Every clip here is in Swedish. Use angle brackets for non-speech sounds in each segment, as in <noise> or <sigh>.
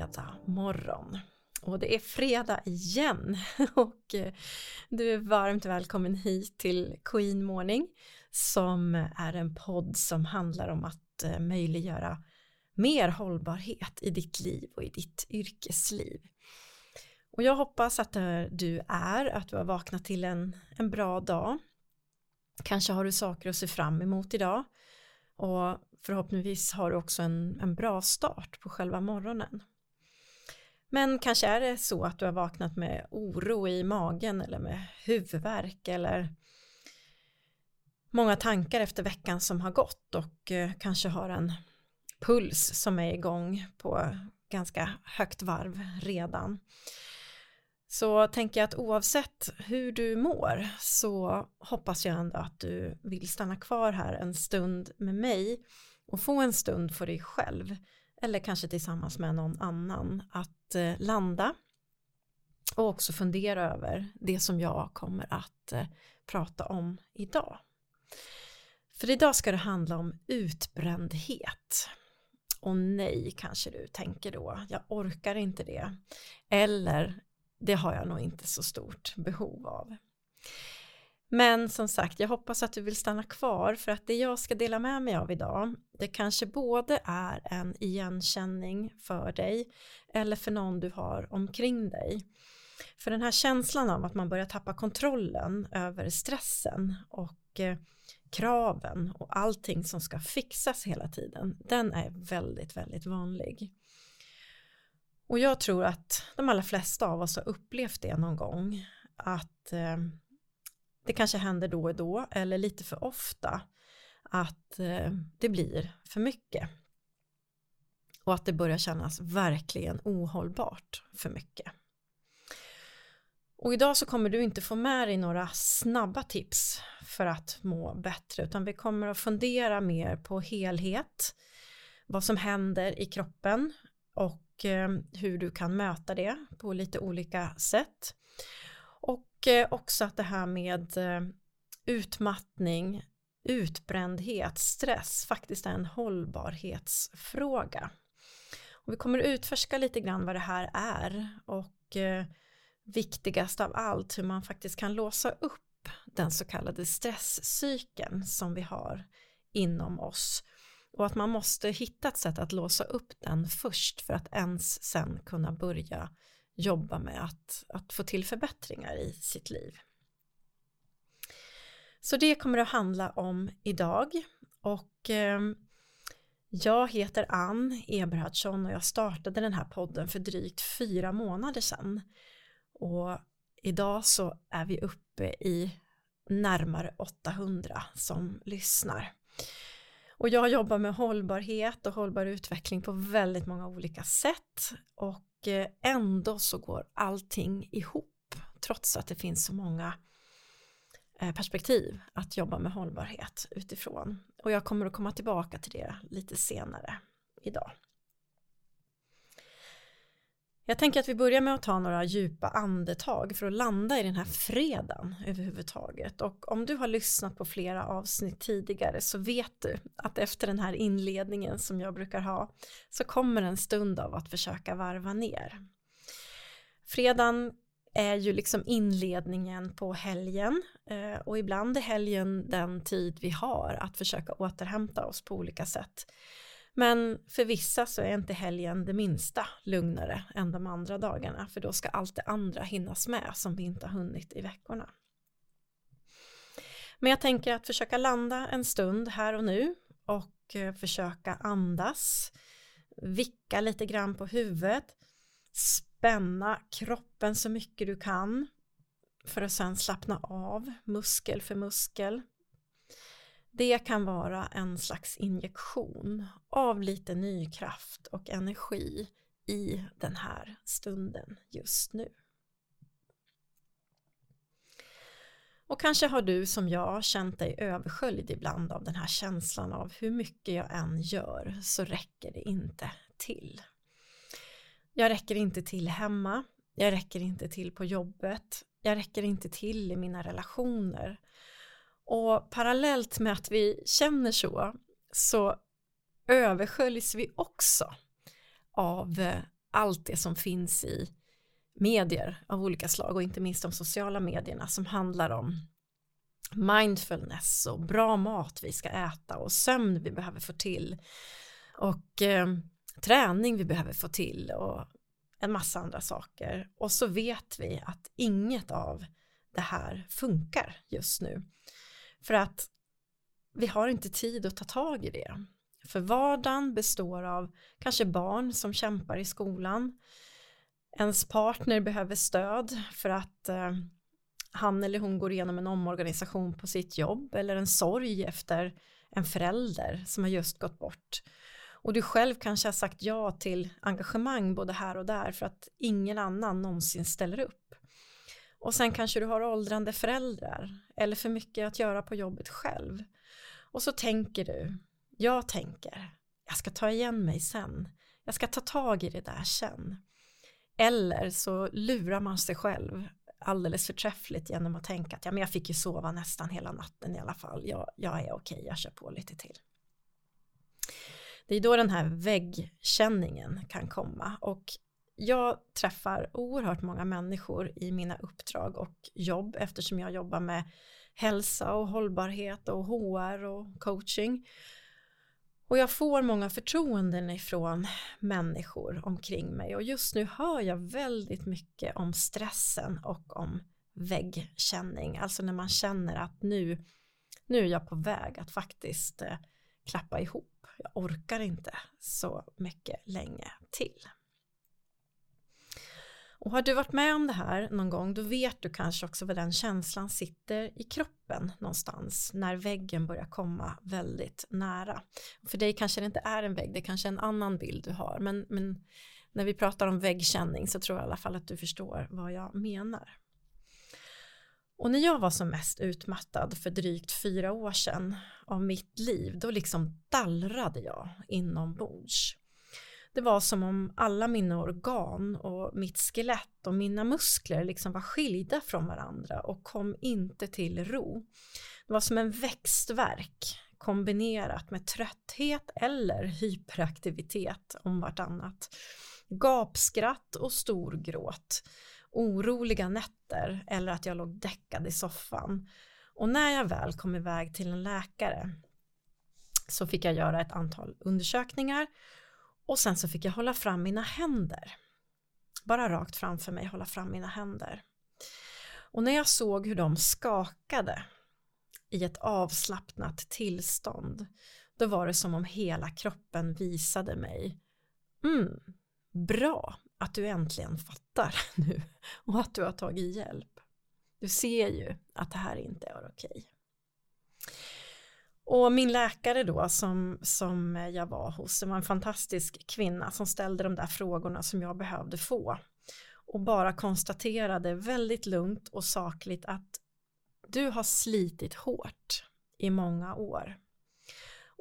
och fredag morgon. Och det är fredag igen <laughs> och eh, du är varmt välkommen hit till Queen Morning som är en podd som handlar om att eh, möjliggöra mer hållbarhet i ditt liv och i ditt yrkesliv. Och jag hoppas att eh, du är, att du har vaknat till en, en bra dag. Kanske har du saker att se fram emot idag och förhoppningsvis har du också en, en bra start på själva morgonen. Men kanske är det så att du har vaknat med oro i magen eller med huvudvärk eller många tankar efter veckan som har gått och eh, kanske har en puls som är igång på ganska högt varv redan. Så tänker jag att oavsett hur du mår så hoppas jag ändå att du vill stanna kvar här en stund med mig och få en stund för dig själv eller kanske tillsammans med någon annan att eh, landa och också fundera över det som jag kommer att eh, prata om idag. För idag ska det handla om utbrändhet. Och nej, kanske du tänker då, jag orkar inte det. Eller, det har jag nog inte så stort behov av. Men som sagt, jag hoppas att du vill stanna kvar för att det jag ska dela med mig av idag, det kanske både är en igenkänning för dig eller för någon du har omkring dig. För den här känslan av att man börjar tappa kontrollen över stressen och eh, kraven och allting som ska fixas hela tiden, den är väldigt, väldigt vanlig. Och jag tror att de allra flesta av oss har upplevt det någon gång, att eh, det kanske händer då och då eller lite för ofta att eh, det blir för mycket och att det börjar kännas verkligen ohållbart för mycket. Och idag så kommer du inte få med dig några snabba tips för att må bättre utan vi kommer att fundera mer på helhet, vad som händer i kroppen och eh, hur du kan möta det på lite olika sätt. Och eh, också att det här med eh, utmattning, utbrändhet, stress faktiskt är en hållbarhetsfråga. Och vi kommer utforska lite grann vad det här är och eh, viktigast av allt hur man faktiskt kan låsa upp den så kallade stresscykeln som vi har inom oss och att man måste hitta ett sätt att låsa upp den först för att ens sen kunna börja jobba med att, att få till förbättringar i sitt liv. Så det kommer att handla om idag och eh, jag heter Ann Eberhardsson och jag startade den här podden för drygt fyra månader sedan och idag så är vi uppe i närmare 800 som lyssnar. Och jag jobbar med hållbarhet och hållbar utveckling på väldigt många olika sätt och Eh, ändå så går allting ihop trots att det finns så många eh, perspektiv att jobba med hållbarhet utifrån. Och jag kommer att komma tillbaka till det lite senare idag. Jag tänker att vi börjar med att ta några djupa andetag för att landa i den här fredagen överhuvudtaget. Och om du har lyssnat på flera avsnitt tidigare så vet du att efter den här inledningen som jag brukar ha så kommer en stund av att försöka varva ner. Fredagen är ju liksom inledningen på helgen eh, och ibland är helgen den tid vi har att försöka återhämta oss på olika sätt. Men för vissa så är inte helgen det minsta lugnare än de andra dagarna för då ska allt det andra hinnas med som vi inte har hunnit i veckorna. Men jag tänker att försöka landa en stund här och nu och eh, försöka andas, vicka lite grann på huvudet, spänna kroppen så mycket du kan för att sedan slappna av muskel för muskel det kan vara en slags injektion av lite ny kraft och energi i den här stunden just nu. Och kanske har du som jag känt dig översköljd ibland av den här känslan av hur mycket jag än gör så räcker det inte till. Jag räcker inte till hemma, jag räcker inte till på jobbet, jag räcker inte till i mina relationer och parallellt med att vi känner så så översköljs vi också av eh, allt det som finns i medier av olika slag och inte minst de sociala medierna som handlar om mindfulness och bra mat vi ska äta och sömn vi behöver få till och eh, träning vi behöver få till och en massa andra saker. Och så vet vi att inget av det här funkar just nu för att vi har inte tid att ta tag i det för vardagen består av kanske barn som kämpar i skolan ens partner behöver stöd för att eh, han eller hon går igenom en omorganisation på sitt jobb eller en sorg efter en förälder som har just gått bort. Och du själv kanske har sagt ja till engagemang både här och där för att ingen annan någonsin ställer upp. Och sen kanske du har åldrande föräldrar eller för mycket att göra på jobbet själv. Och så tänker du, jag tänker, jag ska ta igen mig sen. Jag ska ta tag i det där sen. Eller så lurar man sig själv alldeles förträffligt genom att tänka att ja, men jag fick ju sova nästan hela natten i alla fall. Jag, jag är okej, jag kör på lite till. Det är då den här väggkänningen kan komma och jag träffar oerhört många människor i mina uppdrag och jobb eftersom jag jobbar med hälsa och hållbarhet och HR och coaching och jag får många förtroenden ifrån människor omkring mig och just nu hör jag väldigt mycket om stressen och om väggkänning, alltså när man känner att nu, nu är jag på väg att faktiskt eh, klappa ihop. Jag orkar inte så mycket länge till. Och har du varit med om det här någon gång då vet du kanske också vad den känslan sitter i kroppen någonstans när väggen börjar komma väldigt nära. För dig kanske det inte är en vägg, det är kanske är en annan bild du har men, men när vi pratar om väggkänning så tror jag i alla fall att du förstår vad jag menar. Och när jag var som mest utmattad för drygt fyra år sedan av mitt liv då liksom dallrade jag inombords. Det var som om alla mina organ och mitt skelett och mina muskler liksom var skilda från varandra och kom inte till ro. Det var som en växtverk kombinerat med trötthet eller hyperaktivitet om vartannat. Gapskratt och storgråt, oroliga nätter eller att jag låg däckad i soffan. Och när jag väl kom iväg till en läkare så fick jag göra ett antal undersökningar och sen så fick jag hålla fram mina händer. Bara rakt framför mig hålla fram mina händer. Och när jag såg hur de skakade i ett avslappnat tillstånd då var det som om hela kroppen visade mig mm, bra att du äntligen fattar <laughs> nu och att du har tagit hjälp. Du ser ju att det här inte är okej. Och min läkare då som, som jag var hos, det var en fantastisk kvinna som ställde de där frågorna som jag behövde få. Och bara konstaterade väldigt lugnt och sakligt att du har slitit hårt i många år.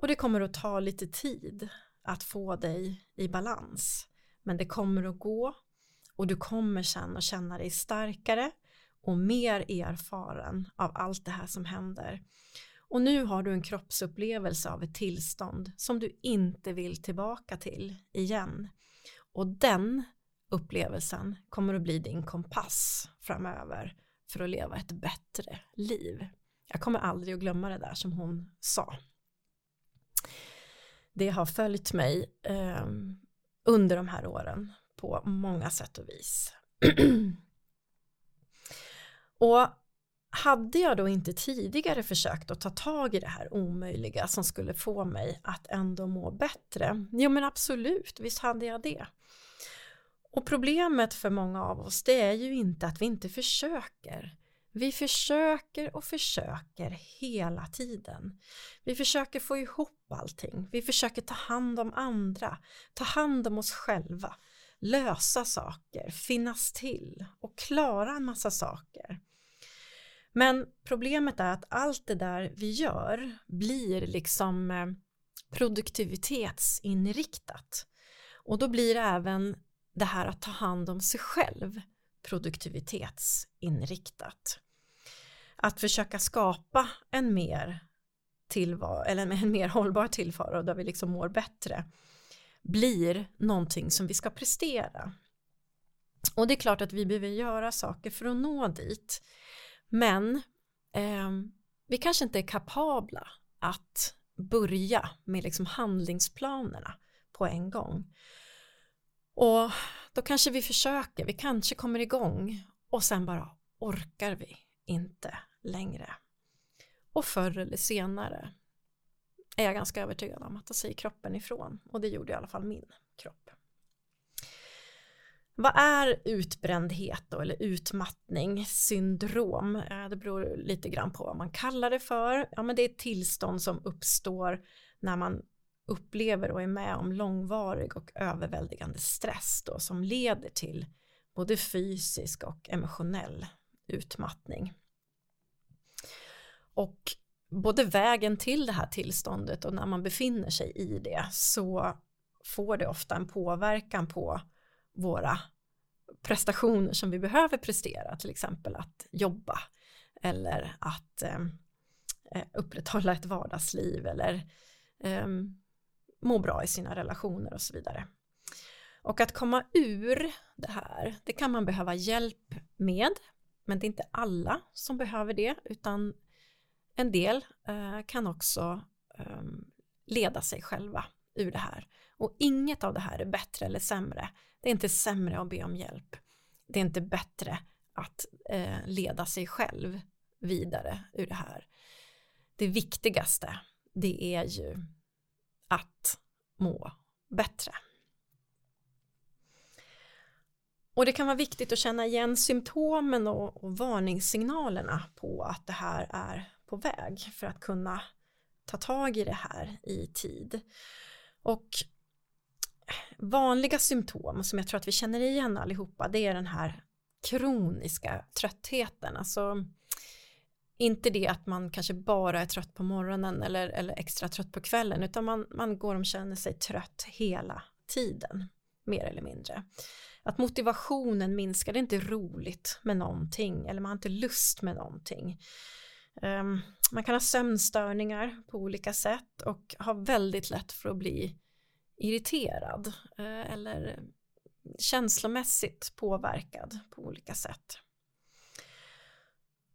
Och det kommer att ta lite tid att få dig i balans. Men det kommer att gå och du kommer sen att känna dig starkare och mer erfaren av allt det här som händer. Och nu har du en kroppsupplevelse av ett tillstånd som du inte vill tillbaka till igen. Och den upplevelsen kommer att bli din kompass framöver för att leva ett bättre liv. Jag kommer aldrig att glömma det där som hon sa. Det har följt mig eh, under de här åren på många sätt och vis. <clears throat> och hade jag då inte tidigare försökt att ta tag i det här omöjliga som skulle få mig att ändå må bättre? Jo men absolut, visst hade jag det. Och problemet för många av oss det är ju inte att vi inte försöker. Vi försöker och försöker hela tiden. Vi försöker få ihop allting. Vi försöker ta hand om andra, ta hand om oss själva, lösa saker, finnas till och klara en massa saker. Men problemet är att allt det där vi gör blir liksom eh, produktivitetsinriktat. Och då blir även det här att ta hand om sig själv produktivitetsinriktat. Att försöka skapa en mer tillvaro eller <laughs> en mer hållbar tillvaro där vi liksom mår bättre blir någonting som vi ska prestera. Och det är klart att vi behöver göra saker för att nå dit. Men eh, vi kanske inte är kapabla att börja med liksom handlingsplanerna på en gång. Och då kanske vi försöker, vi kanske kommer igång och sen bara orkar vi inte längre. Och förr eller senare är jag ganska övertygad om att då säger kroppen ifrån och det gjorde i alla fall min. Vad är utbrändhet då, eller utmattning, syndrom? Eh, det beror lite grann på vad man kallar det för. Ja, men det är ett tillstånd som uppstår när man upplever och är med om långvarig och överväldigande stress då, som leder till både fysisk och emotionell utmattning. Och både vägen till det här tillståndet och när man befinner sig i det så får det ofta en påverkan på våra prestationer som vi behöver prestera, till exempel att jobba eller att ehm, eh, upprätthålla ett vardagsliv eller eh, må bra i sina relationer och så vidare. Och att komma ur det här, det kan man behöva hjälp med, men det är inte alla som behöver det, utan en del eh, kan också eh, leda sig själva ur det här. Och inget av det här är bättre eller sämre. Det är inte sämre att be om hjälp. Det är inte bättre att eh, leda sig själv vidare ur det här. Det viktigaste, det är ju att må bättre. Och det kan vara viktigt att känna igen symptomen och, och varningssignalerna på att det här är på väg för att kunna ta tag i det här i tid. Och vanliga symptom som jag tror att vi känner igen allihopa det är den här kroniska tröttheten. Alltså inte det att man kanske bara är trött på morgonen eller, eller extra trött på kvällen utan man, man går och känner sig trött hela tiden mer eller mindre. Att motivationen minskar, det är inte roligt med någonting eller man har inte lust med någonting. Um, man kan ha sömnstörningar på olika sätt och ha väldigt lätt för att bli irriterad eh, eller känslomässigt påverkad på olika sätt.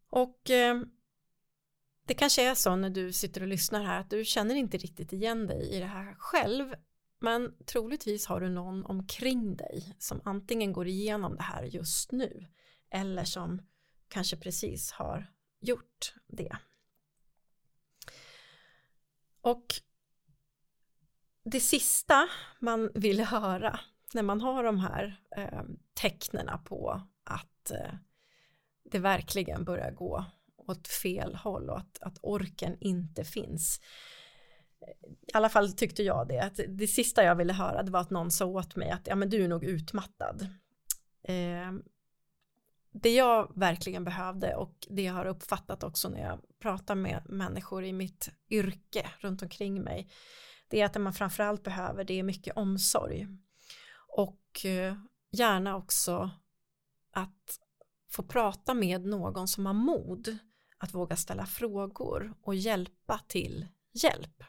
Och eh, det kanske är så när du sitter och lyssnar här att du känner inte riktigt igen dig i det här själv men troligtvis har du någon omkring dig som antingen går igenom det här just nu eller som kanske precis har gjort det. Och det sista man vill höra när man har de här eh, tecknena på att eh, det verkligen börjar gå åt fel håll och att, att orken inte finns. I alla fall tyckte jag det. Att det sista jag ville höra det var att någon sa åt mig att ja, men du är nog utmattad. Eh, det jag verkligen behövde och det jag har uppfattat också när jag pratar med människor i mitt yrke runt omkring mig det är att det man framförallt behöver det är mycket omsorg och eh, gärna också att få prata med någon som har mod att våga ställa frågor och hjälpa till hjälp.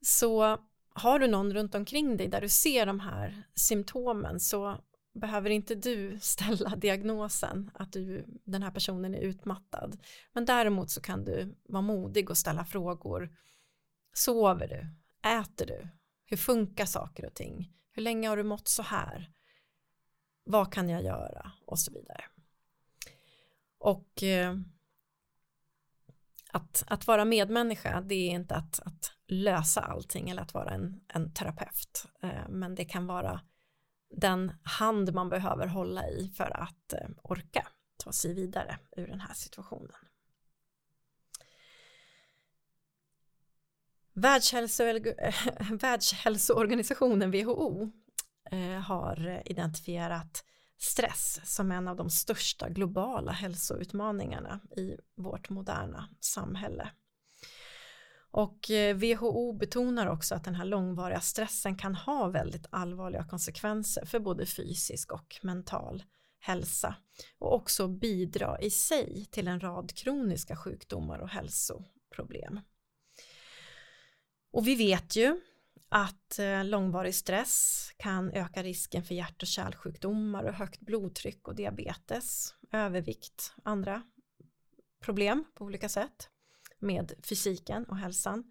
Så har du någon runt omkring dig där du ser de här symptomen så behöver inte du ställa <laughs> diagnosen att du, den här personen är utmattad. Men däremot så kan du vara modig och ställa frågor. Sover du? Äter du? Hur funkar saker och ting? Hur länge har du mått så här? Vad kan jag göra? Och så vidare. Och eh, att, att vara medmänniska det är inte att, att lösa allting eller att vara en, en terapeut. Eh, men det kan vara den hand man behöver hålla i för att eh, orka ta sig vidare ur den här situationen. Världshälso <laughs> Världshälsoorganisationen WHO eh, har identifierat stress som en av de största globala hälsoutmaningarna i vårt moderna samhälle. Och eh, WHO betonar också att den här långvariga stressen kan ha väldigt allvarliga konsekvenser för både fysisk och mental hälsa och också bidra i sig till en rad kroniska sjukdomar och hälsoproblem. Och vi vet ju att eh, långvarig stress kan öka risken för hjärt och kärlsjukdomar och högt blodtryck och diabetes, övervikt, andra problem på olika sätt med fysiken och hälsan.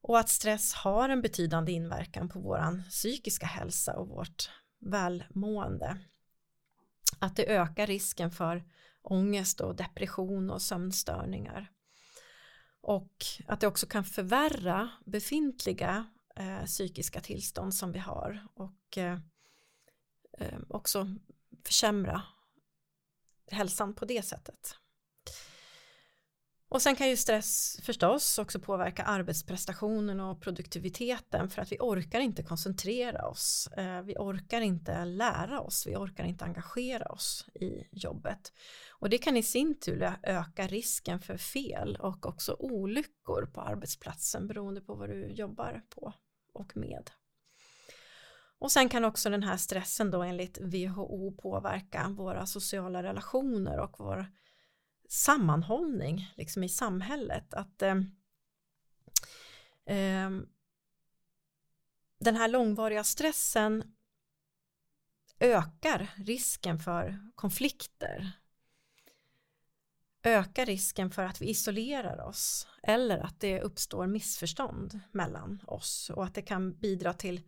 Och att stress har en betydande inverkan på våran psykiska hälsa och vårt välmående. Att det ökar risken för ångest och depression och sömnstörningar. Och att det också kan förvärra befintliga eh, psykiska tillstånd som vi har och eh, eh också försämra hälsan på det sättet. Och sen kan ju stress förstås också påverka arbetsprestationen och produktiviteten för att vi orkar inte koncentrera oss. Eh, vi orkar inte lära oss, vi orkar inte engagera oss i jobbet. Och det kan i sin tur öka risken för fel och också olyckor på arbetsplatsen beroende på vad du jobbar på och med. Och sen kan också den här stressen då enligt WHO påverka våra sociala relationer och vår sammanhållning liksom i samhället. Att eh, eh, den här långvariga stressen ökar risken för konflikter. Ökar risken för att vi isolerar oss eller att det uppstår missförstånd mellan oss och att det kan bidra till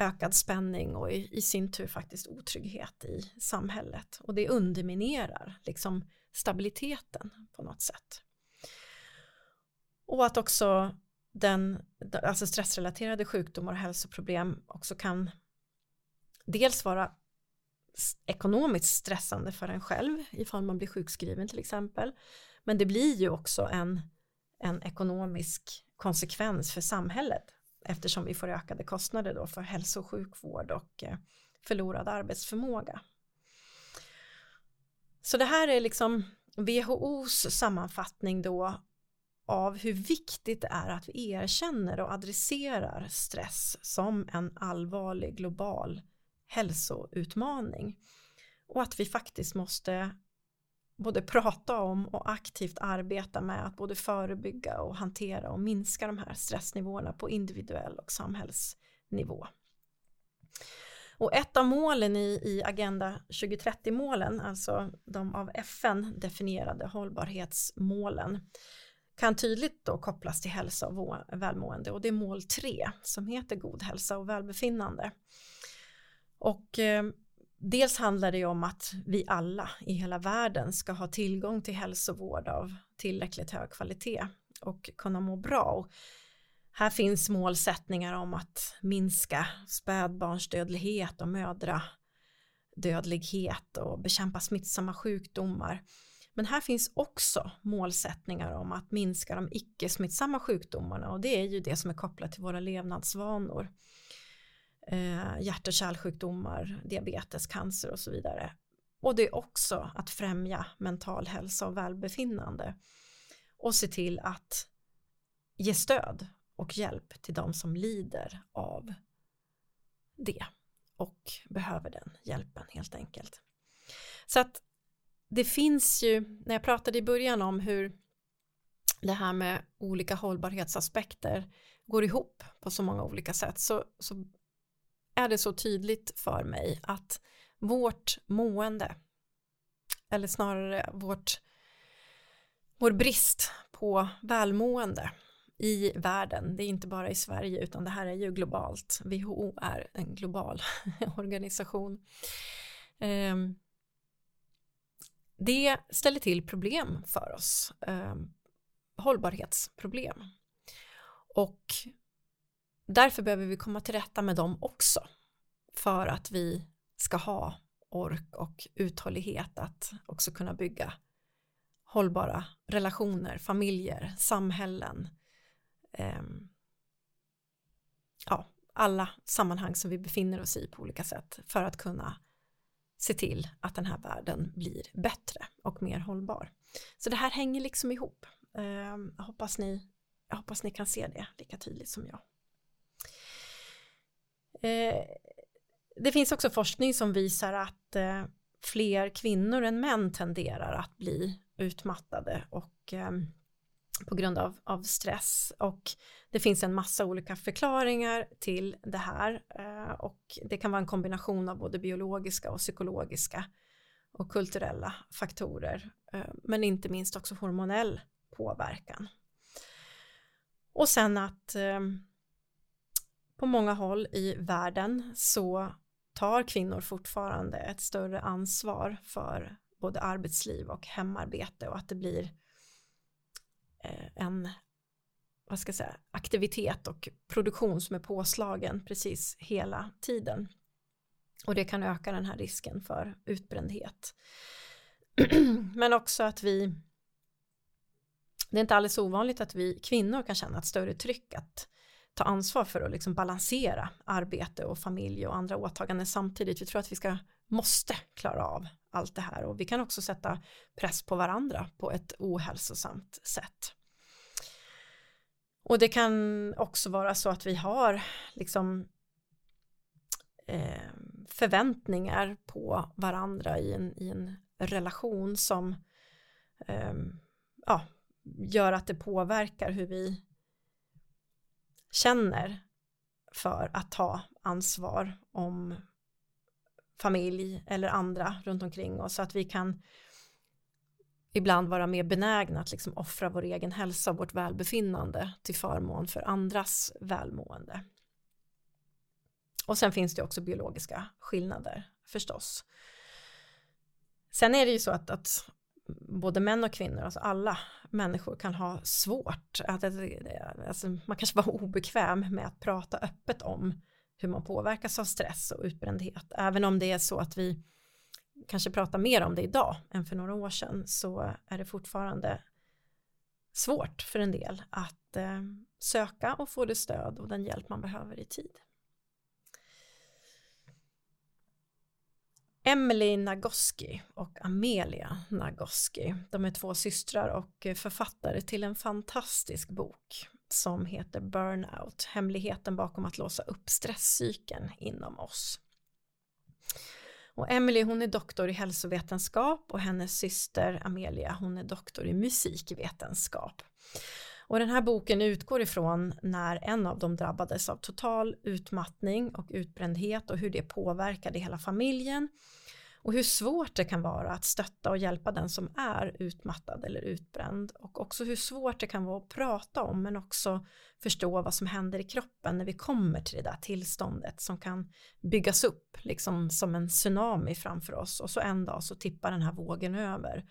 ökad spänning och i, i sin tur faktiskt otrygghet i samhället och det underminerar liksom stabiliteten på något sätt. Och att också den, alltså stressrelaterade sjukdomar och hälsoproblem också kan dels vara ekonomiskt stressande för en själv ifall man blir sjukskriven till exempel. Men det blir ju också en, en ekonomisk konsekvens för samhället eftersom vi får ökade kostnader då för hälso och sjukvård och eh, förlorad arbetsförmåga. Så det här är liksom WHOs sammanfattning då av hur viktigt det är att vi erkänner och adresserar stress som en allvarlig global hälsoutmaning och att vi faktiskt måste både prata om och aktivt arbeta med att både förebygga och hantera och minska de här stressnivåerna på individuell och samhällsnivå. Och ett av målen i, i Agenda 2030-målen, alltså de av FN definierade hållbarhetsmålen, kan tydligt då kopplas till hälsa och välmående och det är mål 3 som heter god hälsa och välbefinnande. Och eh, dels handlar det om att vi alla i hela världen ska ha tillgång till hälsovård av tillräckligt hög kvalitet och kunna må bra. Och här finns målsättningar om att minska spädbarnsdödlighet och mödradödlighet och bekämpa smittsamma sjukdomar. Men här finns också målsättningar om att minska de icke smittsamma sjukdomarna och det är ju det som är kopplat till våra levnadsvanor. Eh, hjärt och kärlsjukdomar, diabetes, cancer och så vidare. Och det är också att främja mental hälsa och välbefinnande och se till att ge stöd och hjälp till de som lider av det och behöver den hjälpen helt enkelt. Så att det finns ju, när jag pratade i början om hur det här med olika hållbarhetsaspekter går ihop på så många olika sätt så, så är det så tydligt för mig att vårt mående eller snarare vårt vår brist på välmående i världen. Det är inte bara i Sverige utan det här är ju globalt. WHO är en global <laughs> organisation. Ehm, det ställer till problem för oss. Ehm, hållbarhetsproblem. Och därför behöver vi komma till rätta med dem också. För att vi ska ha ork och uthållighet att också kunna bygga hållbara relationer, familjer, samhällen, eh, ja, alla sammanhang som vi befinner oss i på olika sätt för att kunna se till att den här världen blir bättre och mer hållbar. Så det här hänger liksom ihop. Eh, jag, hoppas ni, jag hoppas ni kan se det lika tydligt som jag. Eh, det finns också forskning som visar att eh, fler kvinnor än män tenderar att bli utmattade och ehm, på grund av, av stress. Och det finns en massa olika förklaringar till det här. Eh, och det kan vara en kombination av både biologiska och psykologiska och kulturella faktorer. Eh, men inte minst också hormonell påverkan. Och sen att eh, på många håll i världen så tar kvinnor fortfarande ett större ansvar för både arbetsliv och hemarbete och att det blir eh, Eh, en vad ska jag säga, aktivitet och produktion som är påslagen precis hela tiden. Och det kan öka den här risken för utbrändhet. <clears throat> Men också att vi det är inte alldeles ovanligt att vi kvinnor kan känna ett större tryck att ta ansvar för att liksom balansera arbete och familj och andra åtaganden samtidigt. Vi tror att vi ska måste klara av allt det här och vi kan också sätta press på varandra på ett ohälsosamt sätt. Och det kan också vara så att vi har liksom eh, förväntningar på varandra i en, i en relation som eh, ja, gör att det påverkar hur vi känner för att ta ansvar om familj eller andra runt omkring oss så att vi kan ibland vara mer benägna att liksom offra vår egen hälsa och vårt välbefinnande till förmån för andras välmående. Och sen finns det också biologiska skillnader förstås. Sen är det ju så att, att både män och kvinnor, alltså alla människor kan ha svårt, att, alltså man kanske var obekväm med att prata öppet om hur man påverkas av stress och utbrändhet. Även om det är så att vi kanske pratar mer om det idag än för några år sedan så är det fortfarande svårt för en del att eh, söka och få det stöd och den hjälp man behöver i tid. Emily Nagoski och Amelia Nagoski, de är två systrar och författare till en fantastisk bok som heter Burnout, hemligheten bakom att låsa upp stresscykeln inom oss. Och Emily hon är doktor i hälsovetenskap och hennes syster Amelia hon är doktor i musikvetenskap. Och den här boken utgår ifrån när en av dem drabbades av total utmattning och utbrändhet och hur det påverkade hela familjen och hur svårt det kan vara att stötta och hjälpa den som är utmattad eller utbränd och också hur svårt det kan vara att prata om men också förstå vad som händer i kroppen när vi kommer till det där tillståndet som kan byggas upp liksom som en tsunami framför oss och så en dag så tippar den här vågen över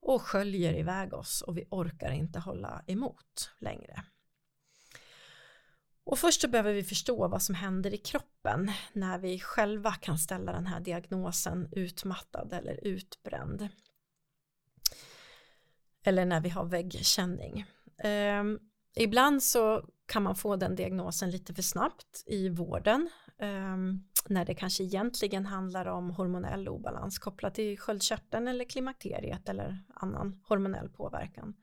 och sköljer iväg oss och vi orkar inte hålla emot längre. Och först så behöver vi förstå vad som händer i kroppen när vi själva kan ställa den här diagnosen utmattad eller utbränd. Eller när vi har väggkänning. Um, ibland så kan man få den diagnosen lite för snabbt i vården um, när det kanske egentligen handlar om hormonell obalans kopplat till sköldkörteln eller klimakteriet eller annan hormonell påverkan.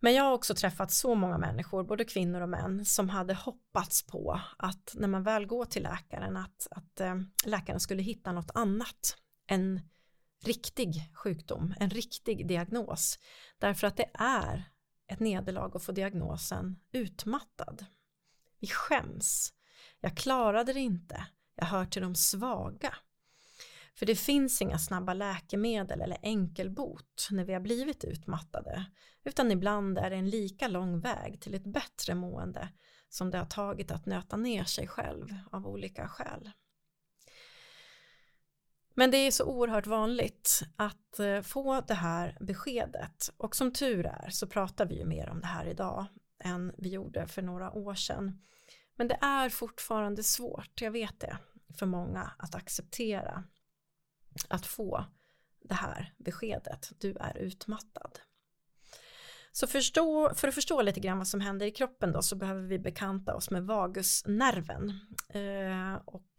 Men jag har också träffat så många människor, både kvinnor och män, som hade hoppats på att när man väl går till läkaren att, att eh, läkaren skulle hitta något annat. En riktig sjukdom, en riktig diagnos. Därför att det är ett nederlag att få diagnosen utmattad. Vi skäms. Jag klarade det inte. Jag hör till de svaga. För det finns inga snabba läkemedel eller enkelbot när vi har blivit utmattade, utan ibland är det en lika lång väg till ett bättre mående som det har tagit att nöta ner sig själv av olika skäl. Men det är så oerhört vanligt att eh, få det här beskedet och som tur är så pratar vi ju mer om det här idag än vi gjorde för några år sedan. Men det är fortfarande svårt, jag vet det, för många att acceptera att få det här beskedet. Du är utmattad. Så förstå, för att förstå lite grann vad som händer i kroppen då så behöver vi bekanta oss med vagusnerven. Eh, och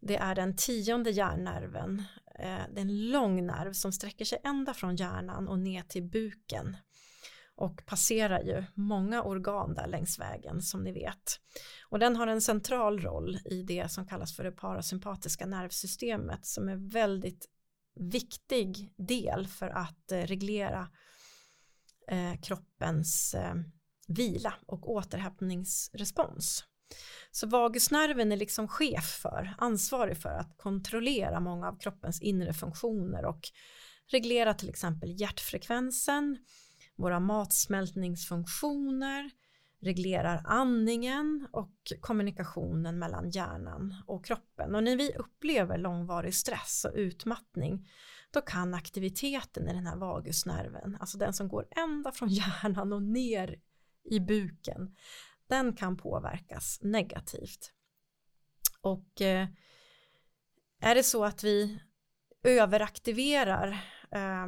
det är den tionde hjärnnerven. Eh, det är en lång nerv som sträcker sig ända från hjärnan och ner till buken och passerar ju många organ där längs vägen som ni vet. Och den har en central roll i det som kallas för det parasympatiska nervsystemet som är väldigt viktig del för att eh, reglera eh, kroppens eh, vila och återhämtningsrespons. Så vagusnerven är liksom chef för, ansvarig för att kontrollera många av kroppens inre funktioner och reglera till exempel hjärtfrekvensen, våra matsmältningsfunktioner, reglerar andningen och kommunikationen mellan hjärnan och kroppen. Och när vi upplever långvarig stress och utmattning då kan aktiviteten i den här vagusnerven, alltså den som går ända från hjärnan och ner i buken, den kan påverkas negativt. Och eh, är det så att vi överaktiverar eh,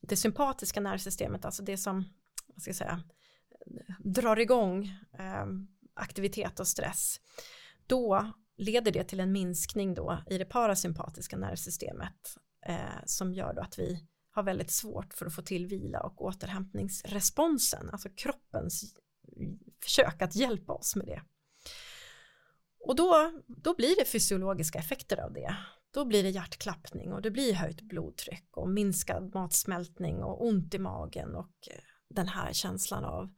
det sympatiska nervsystemet, alltså det som vad ska jag säga, drar igång eh, aktivitet och stress, då leder det till en minskning då i det parasympatiska nervsystemet eh, som gör då att vi har väldigt svårt för att få till vila och återhämtningsresponsen, alltså kroppens försök att hjälpa oss med det. Och då, då blir det fysiologiska effekter av det. Då blir det hjärtklappning och det blir höjt blodtryck och minskad matsmältning och ont i magen och eh, den här känslan av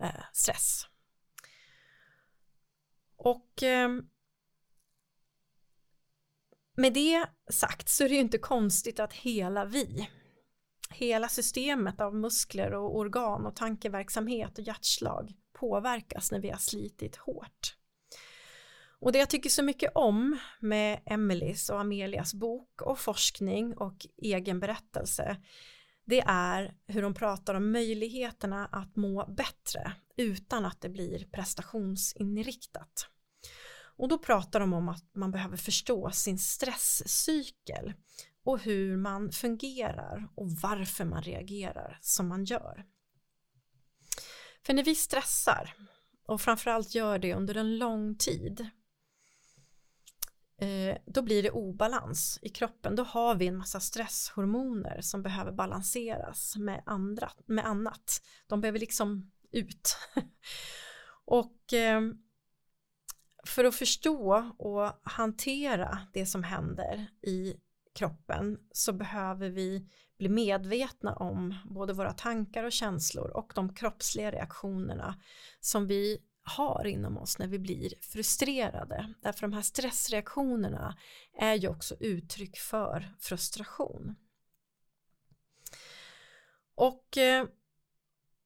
eh, stress. Och eh, med det sagt så är det ju inte konstigt att hela vi, hela systemet av muskler och organ och tankeverksamhet och hjärtslag påverkas när vi har slitit hårt. Och det jag tycker så mycket om med Emelies och Amelias bok och forskning och egen berättelse det är hur de pratar om möjligheterna att må bättre utan att det blir prestationsinriktat. Och då pratar de om att man behöver förstå sin stresscykel och hur man fungerar och varför man reagerar som man gör. För när vi stressar och framförallt gör det under en lång tid Eh, då blir det obalans i kroppen. Då har vi en massa stresshormoner som behöver balanseras med, andra, med annat. De behöver liksom ut. <laughs> och eh, för att förstå och hantera det som händer i kroppen så behöver vi bli medvetna om både våra tankar och känslor och de kroppsliga reaktionerna som vi har inom oss när vi blir frustrerade. Därför de här stressreaktionerna är ju också uttryck för frustration. Och eh,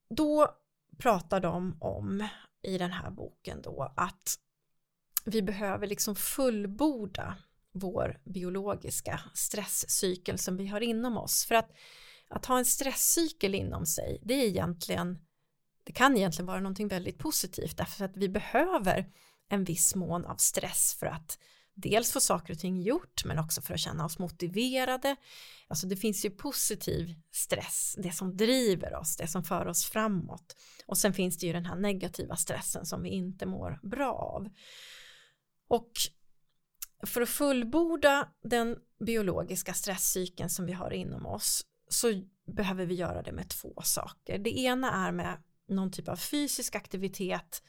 då pratar de om i den här boken då att vi behöver liksom fullborda vår biologiska stresscykel som vi har inom oss. För att, att ha en stresscykel inom sig, det är egentligen det kan egentligen vara någonting väldigt positivt därför att vi behöver en viss mån av stress för att dels få saker och ting gjort men också för att känna oss motiverade. Alltså det finns ju positiv stress, det som driver oss, det som för oss framåt. Och sen finns det ju den här negativa stressen som vi inte mår bra av. Och för att fullborda den biologiska stresscykeln som vi har inom oss så behöver vi göra det med två saker. Det ena är med någon typ av fysisk aktivitet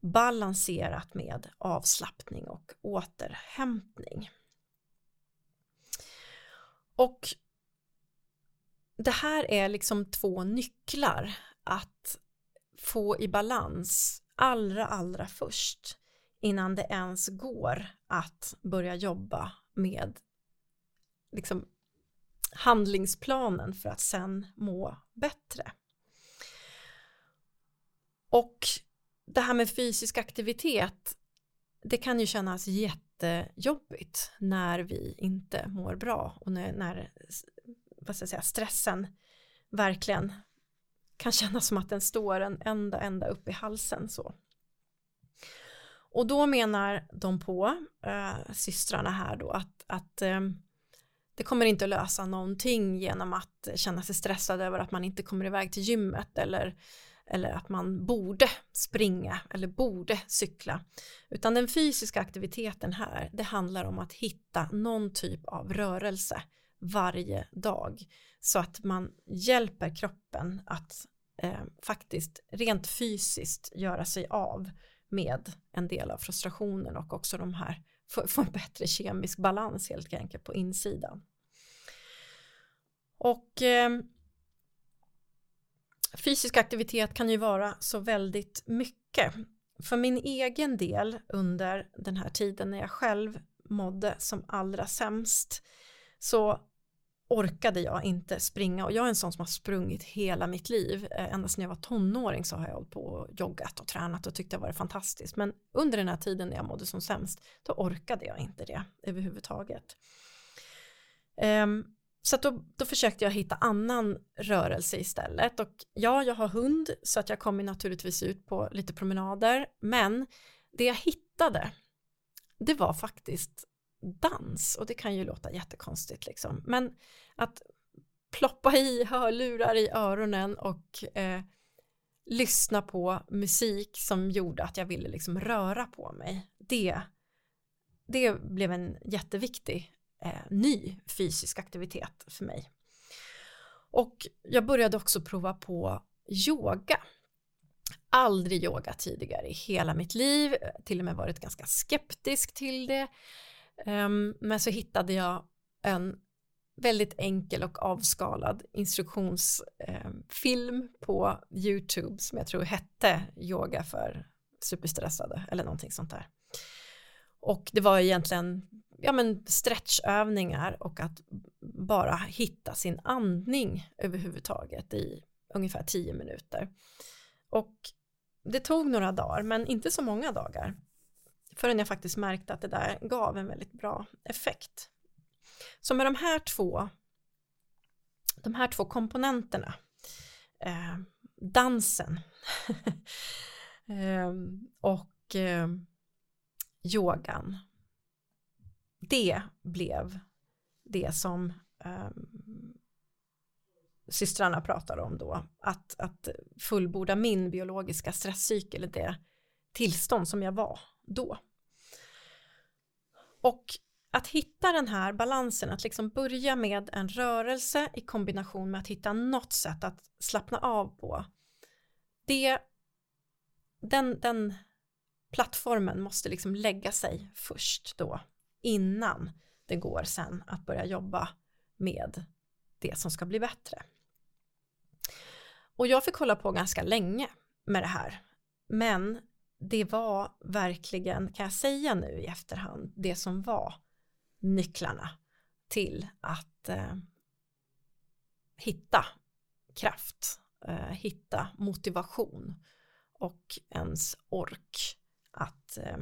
balanserat med avslappning och återhämtning. Och det här är liksom två nycklar att få i balans allra allra först innan det ens går att börja jobba med liksom handlingsplanen för att sen må bättre. Och det här med fysisk aktivitet det kan ju kännas jättejobbigt när vi inte mår bra och när, när vad ska jag säga, stressen verkligen kan kännas som att den står en ända ända upp i halsen så. Och då menar de på, äh, systrarna här då, att, att äh, det kommer inte att lösa någonting genom att känna sig stressad över att man inte kommer iväg till gymmet eller, eller att man borde springa eller borde cykla. Utan den fysiska aktiviteten här, det handlar om att hitta någon typ av rörelse varje dag så att man hjälper kroppen att eh, faktiskt rent fysiskt göra sig av med en del av frustrationen och också de här få, en bättre kemisk balans helt enkelt på insidan. Och eh, fysisk aktivitet kan ju vara så väldigt mycket. För min egen del under den här tiden när jag själv mådde som allra sämst så orkade jag inte springa och jag är en sån som har sprungit hela mitt liv. Eh, ända sedan jag var tonåring så har jag hållit på och joggat och tränat och tyckte det var fantastiskt. Men under den här tiden när jag mådde som sämst då orkade jag inte det överhuvudtaget. Um, så då, då försökte jag hitta annan rörelse istället. Och ja, jag har hund så att jag kommer naturligtvis ut på lite promenader. Men det jag hittade det var faktiskt dans. Och det kan ju låta jättekonstigt liksom. Men att ploppa i hörlurar i öronen och eh, lyssna på musik som gjorde att jag ville liksom röra på mig. Det det blev en jätteviktig eh, ny fysisk aktivitet för mig. Och jag började också prova på yoga. Aldrig yoga tidigare i hela mitt liv. Till och med varit ganska skeptisk till det. Um, men så hittade jag en väldigt enkel och avskalad instruktionsfilm ehm, på YouTube som jag tror hette yoga för superstressade eller någonting sånt där. Och det var egentligen ja, men stretchövningar och att bara hitta sin andning överhuvudtaget i ungefär tio minuter. Och det tog några dagar, men inte så många dagar förrän jag faktiskt märkte att det där gav en väldigt bra effekt. Så med de här två de här två komponenterna eh, dansen <laughs> eh, och eh, yogan det blev det som eh, systrarna pratade om då. Att, att fullborda min biologiska stresscykel det tillstånd som jag var då. Och att hitta den här balansen, att liksom börja med en rörelse i kombination med att hitta något sätt att slappna av på. Det, den, den plattformen måste liksom lägga sig först då innan det går sen att börja jobba med det som ska bli bättre. Och jag fick hålla på ganska länge med det här. Men det var verkligen, kan jag säga nu i efterhand, det som var nycklarna till att eh, hitta kraft, eh, hitta motivation och ens ork att eh,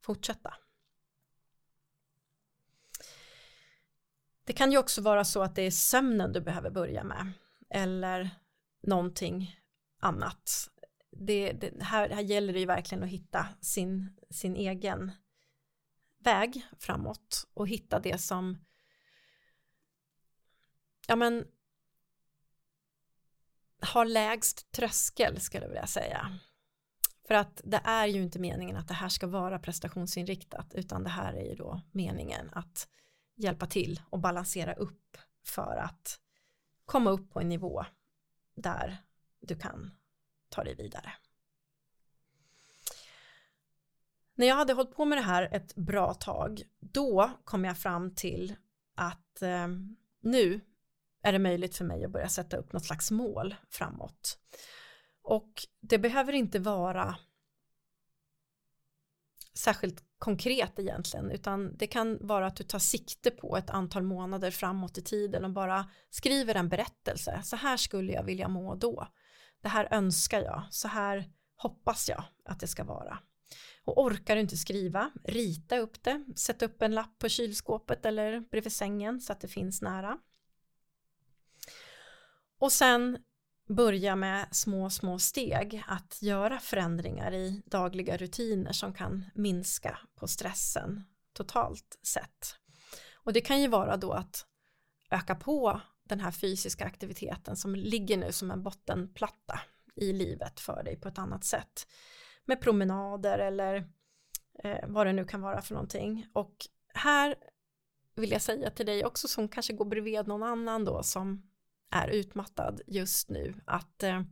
fortsätta. Det kan ju också vara så att det är sömnen du behöver börja med eller någonting annat det, det, här, här gäller det ju verkligen att hitta sin, sin egen väg framåt och hitta det som ja men har lägst tröskel skulle jag vilja säga. För att det är ju inte meningen att det här ska vara prestationsinriktat utan det här är ju då meningen att hjälpa till och balansera upp för att komma upp på en nivå där du kan ta dig vidare. När jag hade hållit på med det här ett bra tag, då kom jag fram till att eh, nu är det möjligt för mig att börja sätta upp något slags mål framåt. Och det behöver inte vara särskilt konkret egentligen utan det kan vara att du tar sikte på ett antal månader framåt i tiden och bara skriver en berättelse. Så här skulle jag vilja må då det här önskar jag, så här hoppas jag att det ska vara. Och orkar du inte skriva, rita upp det, sätt upp en lapp på kylskåpet eller bredvid sängen så att det finns nära. Och sen börja med små, små steg att göra förändringar i dagliga rutiner som kan minska på stressen totalt sett. Och det kan ju vara då att öka på den här fysiska aktiviteten som ligger nu som en bottenplatta i livet för dig på ett annat sätt. Med promenader eller eh, vad det nu kan vara för någonting. Och här vill jag säga till dig också som kanske går bredvid någon annan då som är utmattad just nu att eh,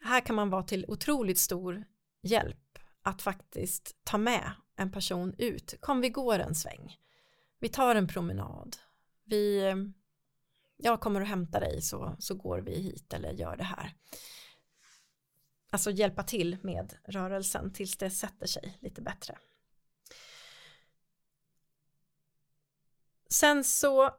här kan man vara till otroligt stor hjälp att faktiskt ta med en person ut. Kom vi går en sväng. Vi tar en promenad. Vi eh, jag kommer och hämta dig så, så går vi hit eller gör det här. Alltså hjälpa till med rörelsen tills det sätter sig lite bättre. Sen så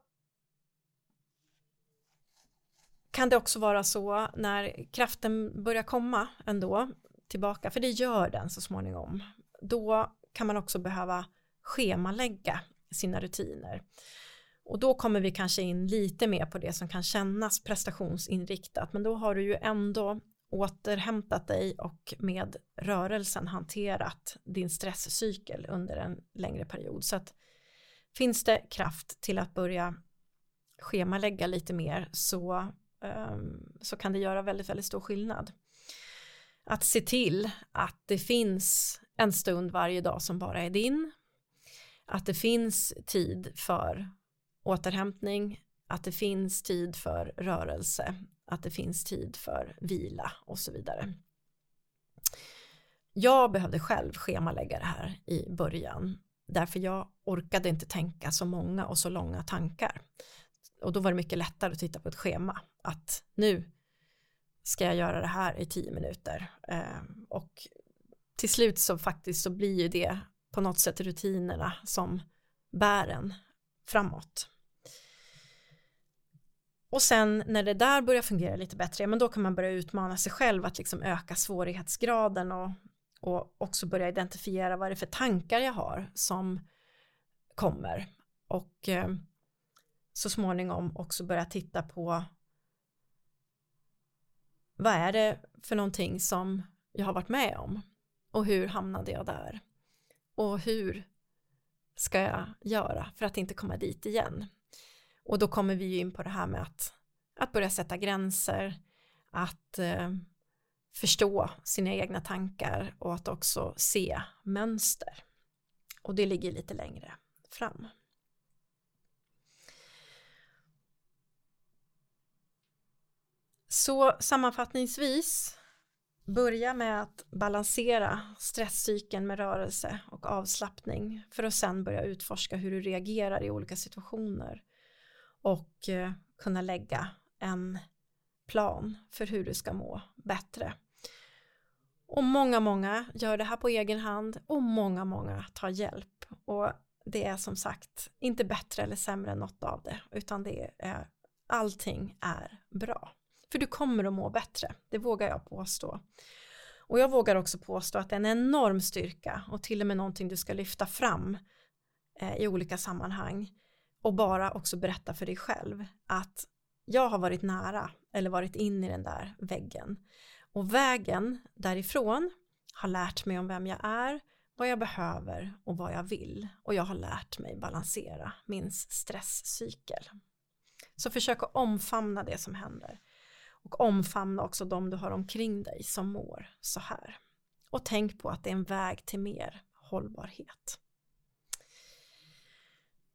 kan det också vara så när kraften börjar komma ändå tillbaka, för det gör den så småningom, då kan man också behöva schemalägga sina rutiner. Och då kommer vi kanske in lite mer på det som kan kännas prestationsinriktat, men då har du ju ändå återhämtat dig och med rörelsen hanterat din stresscykel under en längre period. Så att finns det kraft till att börja schemalägga lite mer så, Ehm, så kan det göra väldigt, väldigt stor skillnad. Att se till att det finns en stund varje dag som bara är din. Att det finns tid för återhämtning, att det finns tid för rörelse, att det finns tid för vila och så vidare. Jag behövde själv schemalägga det här i början därför jag orkade inte tänka så många och så långa tankar. Och då var det mycket lättare att titta på ett schema att nu ska jag göra det här i tio minuter eh, och till slut så faktiskt så blir ju det på något sätt rutinerna som bär en framåt. Och sen när det där börjar fungera lite bättre, men då kan man börja utmana sig själv att liksom öka svårighetsgraden och, och också börja identifiera vad det är för tankar jag har som kommer. Och eh, så småningom också börja titta på vad är det för någonting som jag har varit med om och hur hamnade jag där och hur ska jag göra för att inte komma dit igen och då kommer vi ju in på det här med att, att börja sätta gränser, att eh, förstå sina egna tankar och att också se mönster. Och det ligger lite längre fram. Så sammanfattningsvis börja med att balansera stresscykeln med rörelse och avslappning för att sen börja utforska hur du reagerar i olika situationer och eh, kunna lägga en plan för hur du ska må bättre. Och många, många gör det här på egen hand och många, många tar hjälp. Och det är som sagt inte bättre eller sämre än något av det, utan det är allting är bra. För du kommer att må bättre, det vågar jag påstå. Och jag vågar också påstå att det är en enorm styrka och till och med någonting du ska lyfta fram eh, i olika sammanhang och bara också berätta för dig själv att jag har varit nära eller varit in i den där väggen och vägen därifrån har lärt mig om vem jag är, vad jag behöver och vad jag vill och jag har lärt mig balansera min stresscykel. Så försök att omfamna det som händer och omfamna också de du har omkring dig som mår så här. Och tänk på att det är en väg till mer hållbarhet.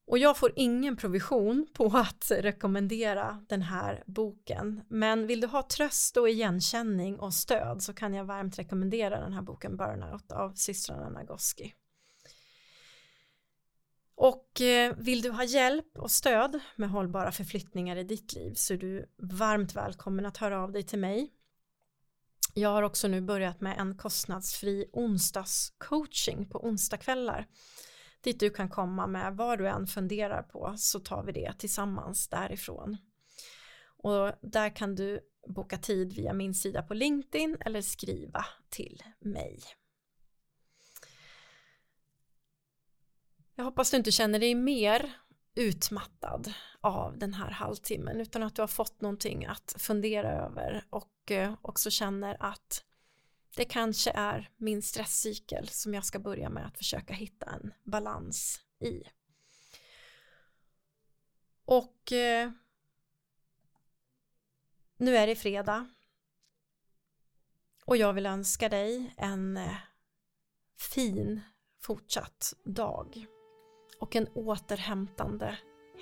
Och jag får ingen provision på att rekommendera den här boken. Men vill du ha tröst och igenkänning och stöd så kan jag varmt rekommendera den här boken Burnout av systrarna Nagoski. Och eh, vill du ha hjälp och stöd med hållbara förflyttningar i ditt liv så är du varmt välkommen att höra av dig till mig. Jag har också nu börjat med en kostnadsfri onsdagscoaching på onsdagskvällar dit du kan komma med vad du än funderar på så tar vi det tillsammans därifrån. Och där kan du boka tid via min sida på LinkedIn eller skriva till mig. Jag hoppas du inte känner dig mer utmattad av den här halvtimmen utan att du har fått någonting att fundera över och eh, också känner att det kanske är min stresscykel som jag ska börja med att försöka hitta en balans i. Och eh, nu är det fredag och jag vill önska dig en eh, fin fortsatt dag och en återhämtande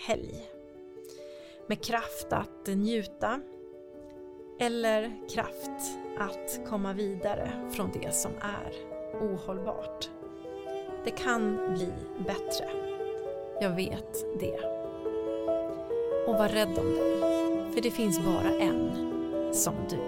helg med kraft att njuta eller kraft att komma vidare från det som är ohållbart. Det kan bli bättre. Jag vet det. Och var rädd om dig. För det finns bara en som du.